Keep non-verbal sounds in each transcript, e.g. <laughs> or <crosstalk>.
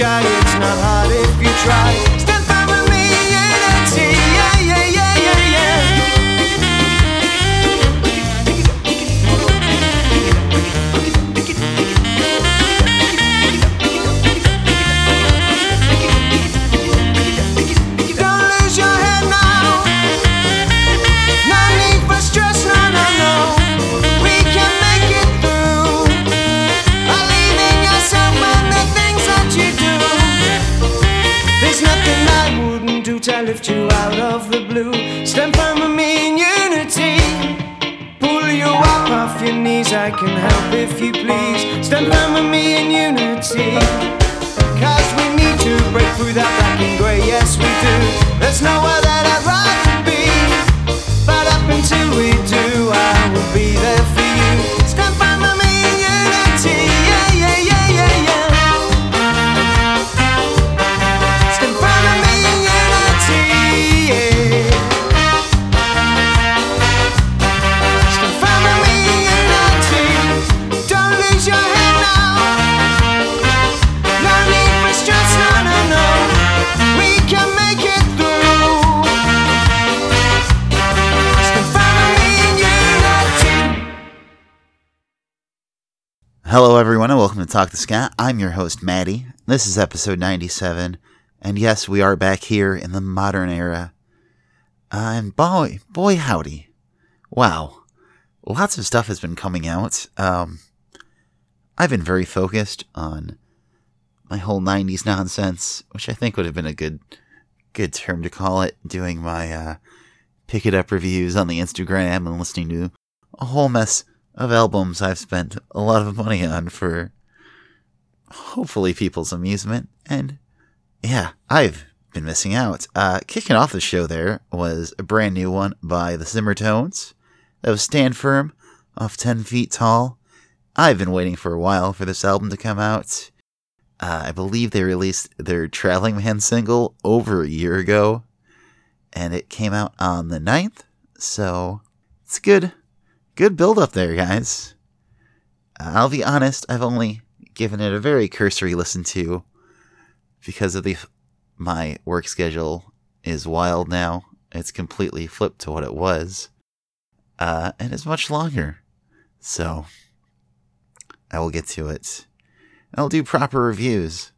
sky, it's not hard if you try. Hello, everyone, and welcome to Talk to Scott. I'm your host, Maddie. This is episode 97, and yes, we are back here in the modern era. Uh, and boy, boy, howdy. Wow. Lots of stuff has been coming out. Um, I've been very focused on my whole 90s nonsense, which I think would have been a good good term to call it, doing my uh, pick it up reviews on the Instagram and listening to a whole mess of albums I've spent a lot of money on for hopefully people's amusement. And yeah, I've been missing out. Uh, kicking off the show there was a brand new one by the Simmertones. That was Stand Firm off 10 Feet Tall. I've been waiting for a while for this album to come out. Uh, I believe they released their Traveling Man single over a year ago, and it came out on the 9th, so it's good. Good build up there, guys. I'll be honest, I've only given it a very cursory listen to because of the my work schedule is wild now. It's completely flipped to what it was, uh, and it's much longer. So I will get to it. I'll do proper reviews.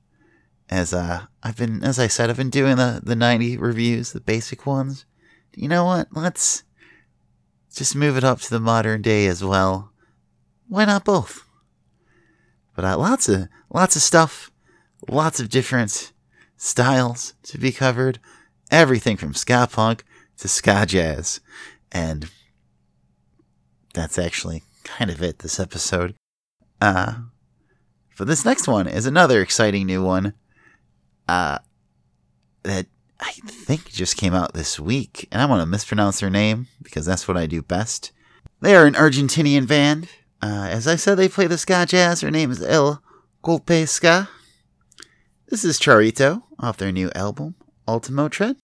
As uh, I've been, as I said, I've been doing the the ninety reviews, the basic ones. You know what? Let's just move it up to the modern day as well. Why not both? But uh, lots of lots of stuff, lots of different styles to be covered. Everything from ska punk to ska jazz, and that's actually kind of it this episode. Uh, but this next one is another exciting new one. Uh, that I think just came out this week, and I want to mispronounce their name because that's what I do best. They are an Argentinian band. Uh, as I said, they play the ska jazz. Their name is El Golpe Ska. This is Charito off their new album, Ultimo Tread.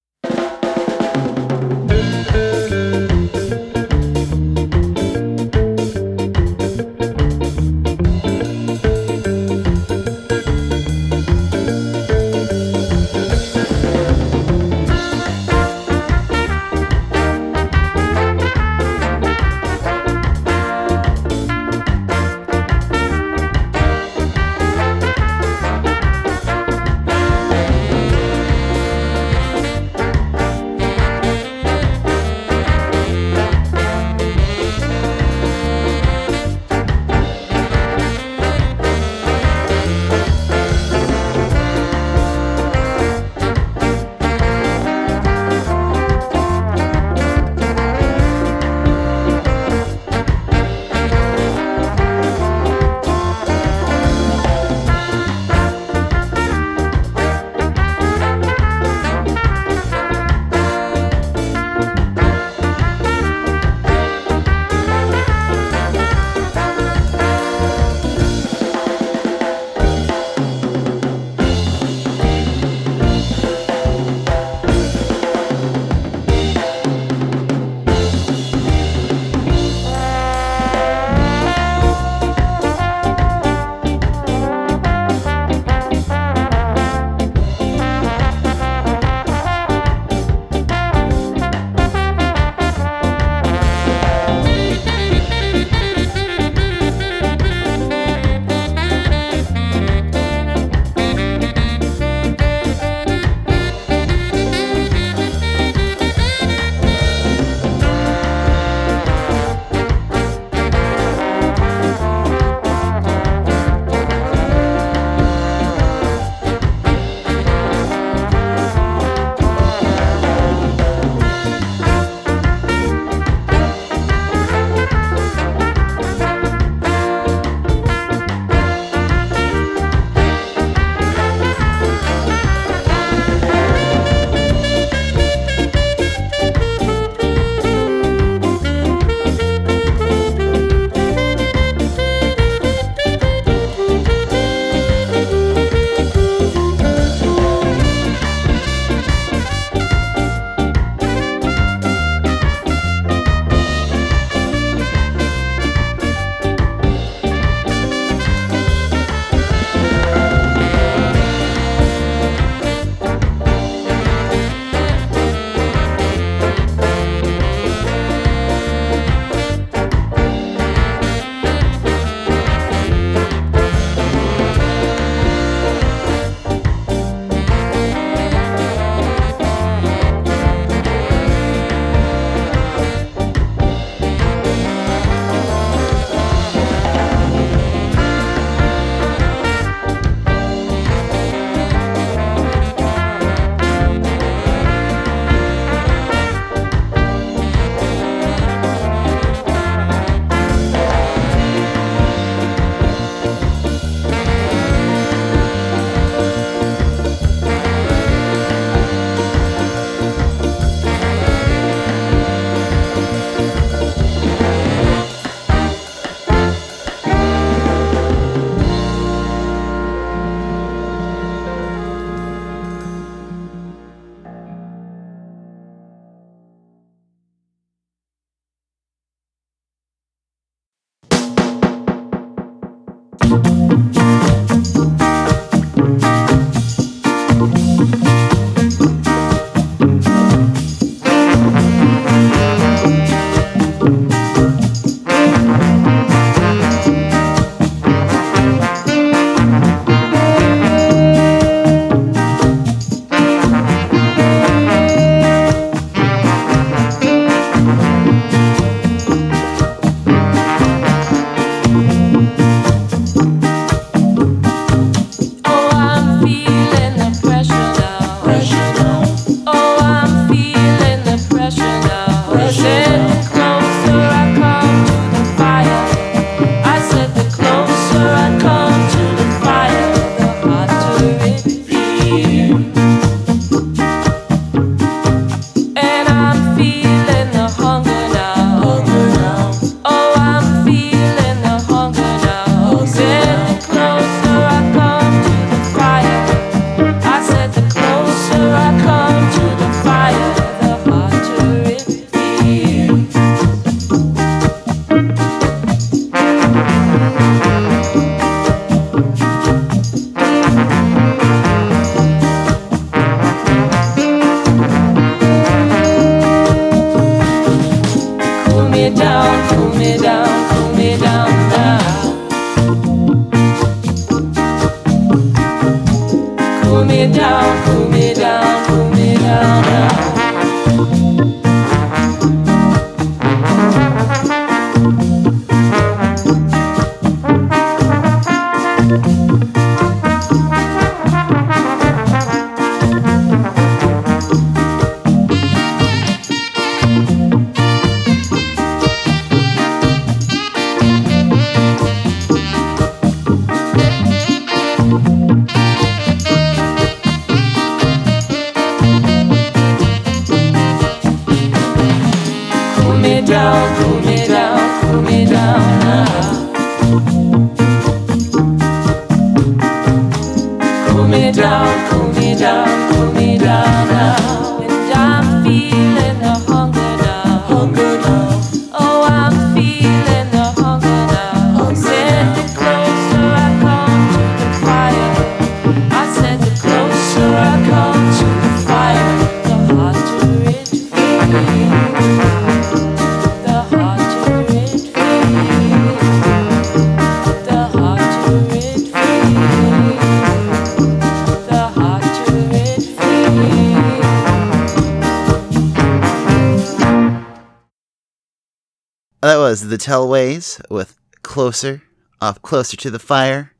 The Tellways with Closer, off Closer to the Fire.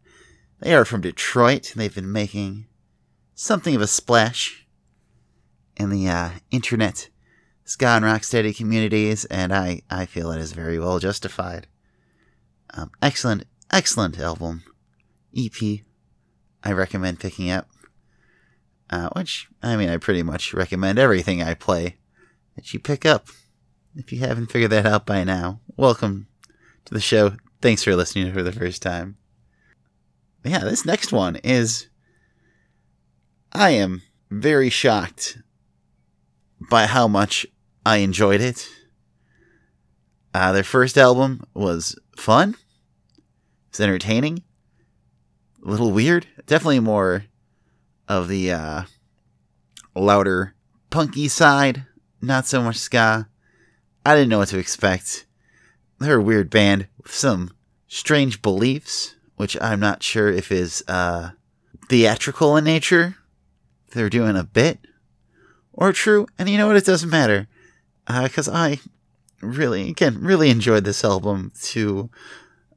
They are from Detroit. They've been making something of a splash in the uh, internet ska and rocksteady communities, and I, I feel it is very well justified. Um, excellent, excellent album. EP. I recommend picking up. Uh, which, I mean, I pretty much recommend everything I play that you pick up. If you haven't figured that out by now, welcome to the show. Thanks for listening for the first time. Yeah, this next one is. I am very shocked by how much I enjoyed it. Uh, their first album was fun, it's entertaining, a little weird, definitely more of the uh, louder, punky side, not so much ska. I didn't know what to expect. They're a weird band with some strange beliefs, which I'm not sure if is uh, theatrical in nature. They're doing a bit or true. And you know what? It doesn't matter because I really, again, really enjoyed this album to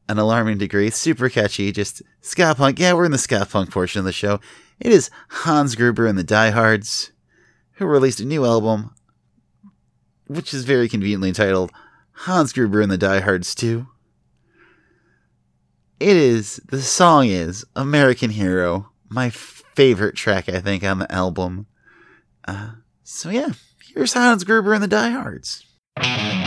an alarming degree. Super catchy, just ska punk. Yeah, we're in the ska punk portion of the show. It is Hans Gruber and the Diehards, who released a new album which is very conveniently titled Hans Gruber and the Diehards 2. It is, the song is American Hero, my favorite track, I think, on the album. Uh, so, yeah, here's Hans Gruber and the Diehards. Cool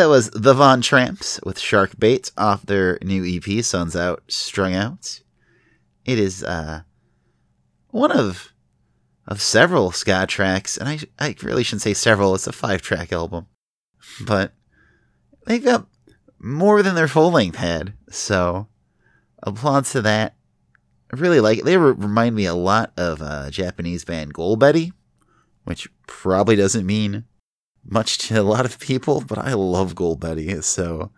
That was the Von Tramps with Shark Bait off their new EP, Sun's Out, Strung Out. It is uh, one of of several ska tracks, and I I really shouldn't say several. It's a five track album, but they've got more than their full length had. So applause to that. I really like it. They re- remind me a lot of a Japanese band Golbetty, which probably doesn't mean much to a lot of people, but I love Golbetty, so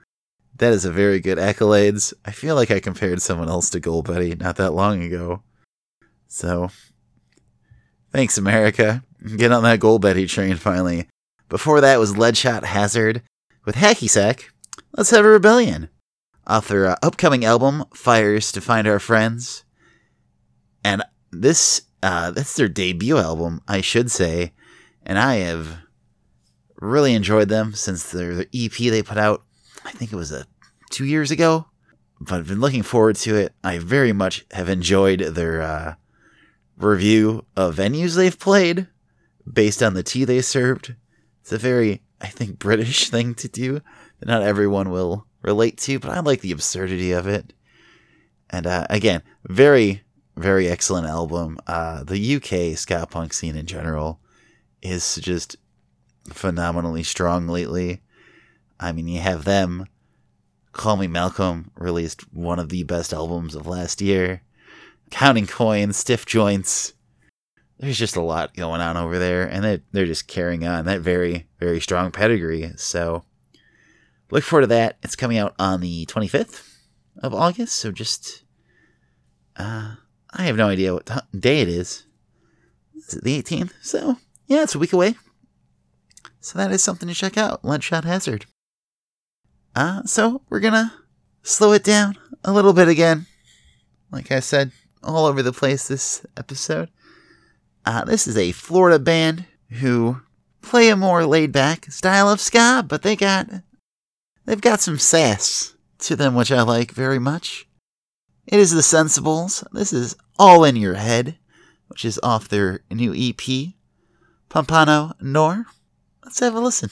that is a very good accolades. I feel like I compared someone else to Golbetty not that long ago. So thanks, America. Get on that Golbetty train finally. Before that was Leadshot Hazard with Hacky Sack. Let's have a rebellion. Off their uh, upcoming album, Fires to Find Our Friends. And this, uh, that's their debut album, I should say. And I have really enjoyed them since their the EP they put out. I think it was a two years ago, but I've been looking forward to it. I very much have enjoyed their uh, review of venues they've played based on the tea they served. It's a very, I think, British <laughs> thing to do that not everyone will relate to, but I like the absurdity of it. And uh, again, very, very excellent album. Uh, the UK ska punk scene in general is just phenomenally strong lately. I mean, you have them. Call Me Malcolm released one of the best albums of last year. Counting Coins, Stiff Joints. There's just a lot going on over there, and they, they're just carrying on that very, very strong pedigree. So look forward to that. It's coming out on the 25th of August, so just. Uh, I have no idea what t- day it is. Is it the 18th? So, yeah, it's a week away. So that is something to check out. Leadshot Hazard. Uh, so we're gonna slow it down a little bit again. Like I said, all over the place this episode. Uh, this is a Florida band who play a more laid back style of ska, but they got they've got some sass to them, which I like very much. It is the Sensibles. This is All in Your Head, which is off their new EP, Pompano Nor. Let's have a listen.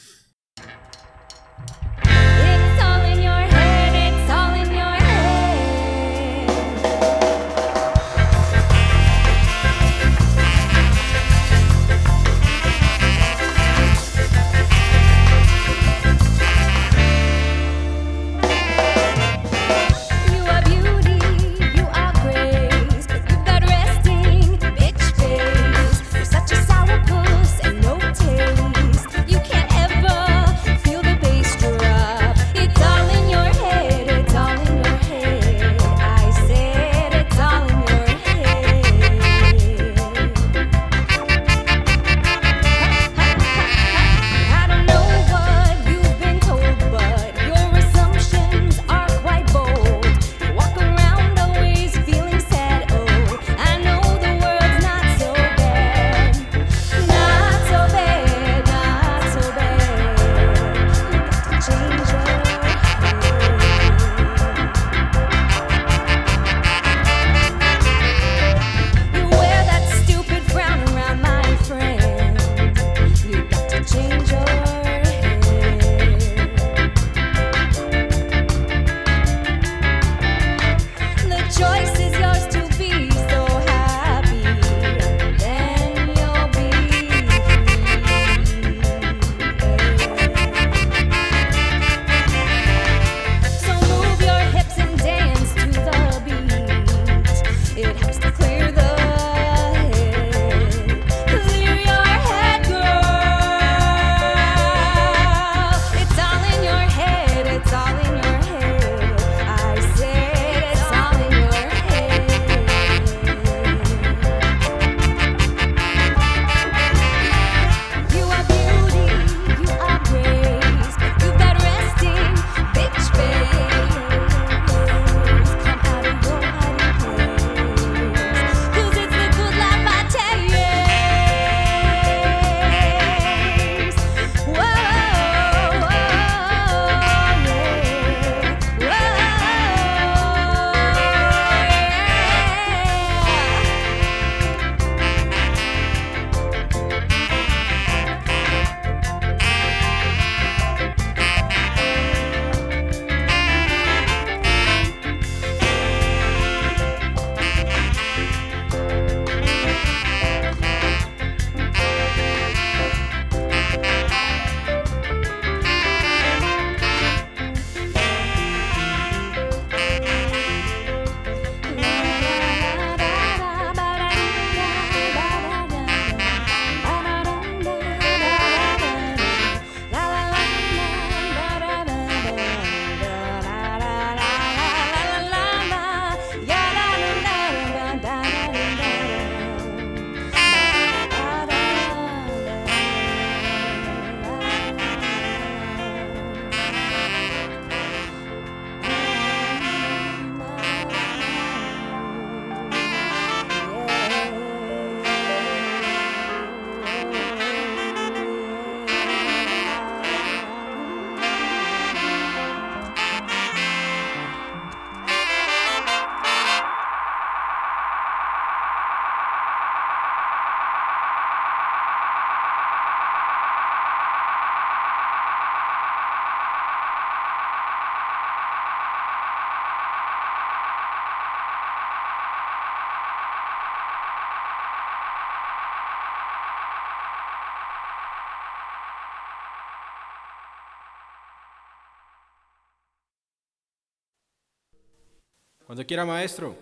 Cuando quiera, maestro.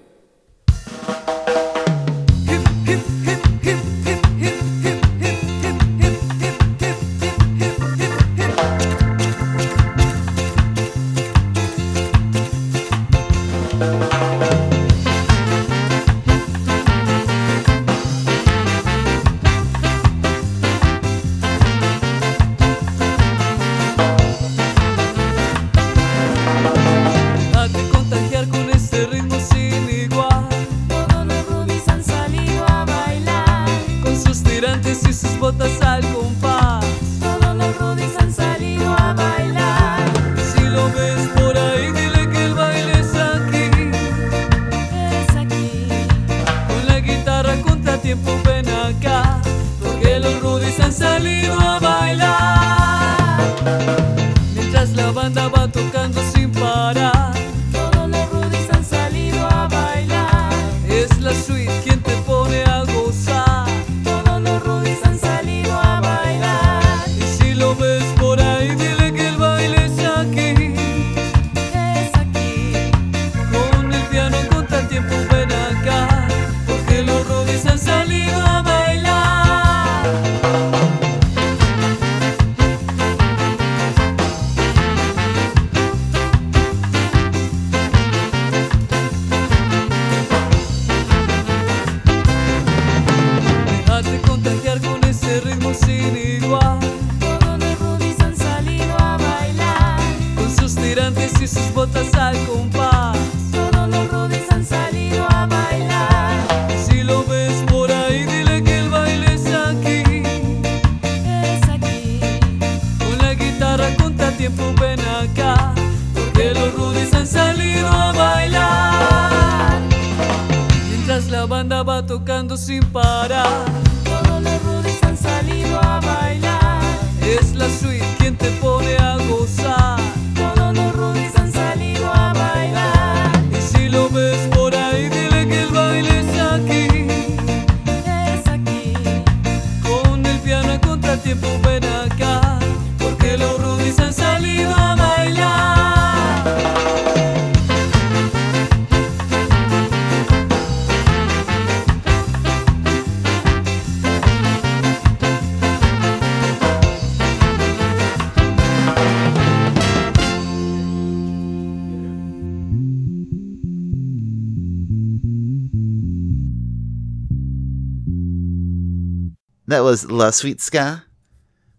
That was La Sweet Ska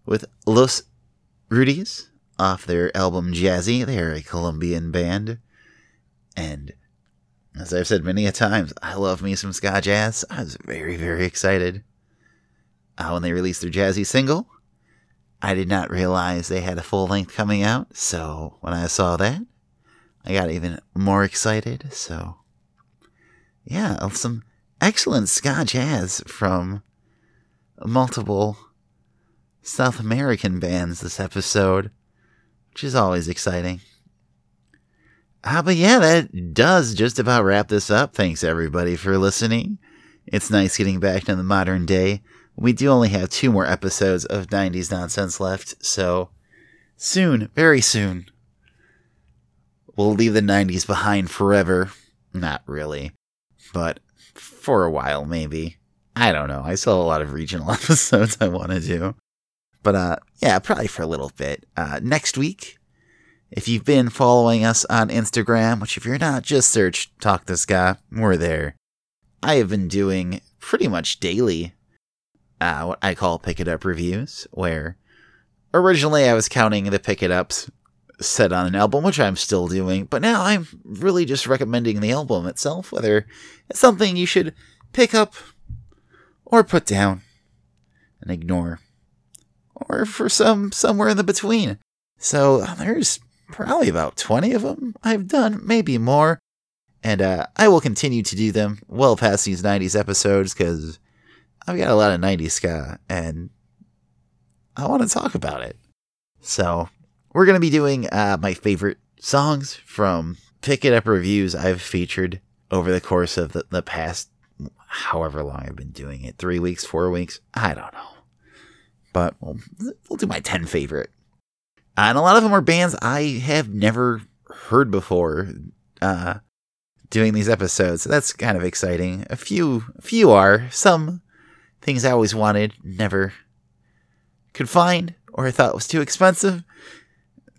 with Los Rudies off their album Jazzy. They are a Colombian band. And as I've said many a times, I love me some ska jazz. I was very, very excited uh, when they released their Jazzy single. I did not realize they had a full length coming out. So when I saw that, I got even more excited. So, yeah, some excellent ska jazz from multiple South American bands this episode, which is always exciting. Uh, but yeah, that does just about wrap this up. Thanks everybody for listening. It's nice getting back to the modern day. We do only have two more episodes of 90s nonsense left, so soon, very soon, we'll leave the 90s behind forever. Not really, but for a while maybe. I don't know. I still have a lot of regional <laughs> episodes I want to do. But uh yeah, probably for a little bit. Uh next week, if you've been following us on Instagram, which if you're not, just search Talk This Guy. We're there. I have been doing pretty much daily uh what I call pick it up reviews, where originally I was counting the pick it ups set on an album, which I'm still doing, but now I'm really just recommending the album itself, whether it's something you should pick up or put down and ignore, or for some somewhere in the between. So uh, there's probably about 20 of them I've done, maybe more. And uh, I will continue to do them well past these 90s episodes because I've got a lot of 90s ska and I want to talk about it. So we're going to be doing uh, my favorite songs from Pick It Up reviews I've featured over the course of the, the past however long I've been doing it three weeks, four weeks, I don't know. But we'll, we'll do my 10 favorite. And a lot of them are bands I have never heard before. Uh, doing these episodes. So that's kind of exciting. A few, a few are some things I always wanted, never could find, or I thought was too expensive.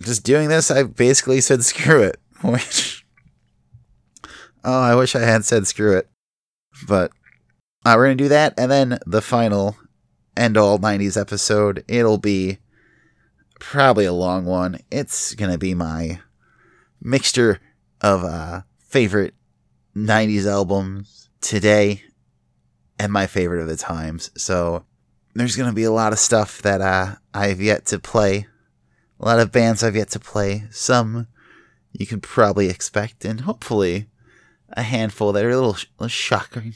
Just doing this, I basically said screw it. <laughs> Which, oh, I wish I had said screw it, but uh, we're gonna do that, and then the final end all '90s episode. It'll be probably a long one. It's gonna be my mixture of uh, favorite 90s albums today and my favorite of the times. So there's going to be a lot of stuff that uh, I've yet to play, a lot of bands I've yet to play. Some you can probably expect, and hopefully a handful that are a little, sh- little shocking.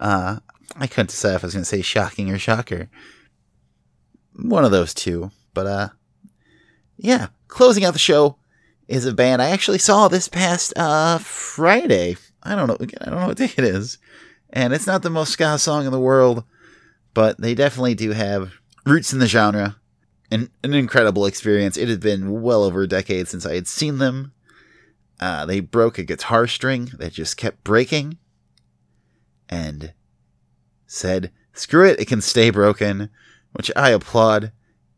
Uh, I couldn't decide if I was going to say shocking or shocker. One of those two. But uh, yeah, closing out the show is a band I actually saw this past uh Friday. I don't know. I don't know what day it is, and it's not the most ska song in the world, but they definitely do have roots in the genre. and an incredible experience. It had been well over a decade since I had seen them. Uh, they broke a guitar string that just kept breaking, and said, "Screw it, it can stay broken," which I applaud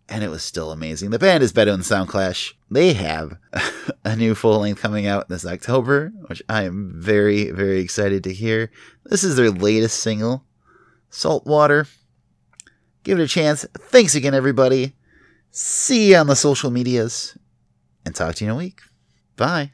and it was still amazing. The band is Bedouin Soundclash. They have <laughs> a new full length coming out this October, which I am very, very excited to hear. This is their latest single, Saltwater. Give it a chance. Thanks again, everybody. See you on the social medias, and talk to you in a week. Bye.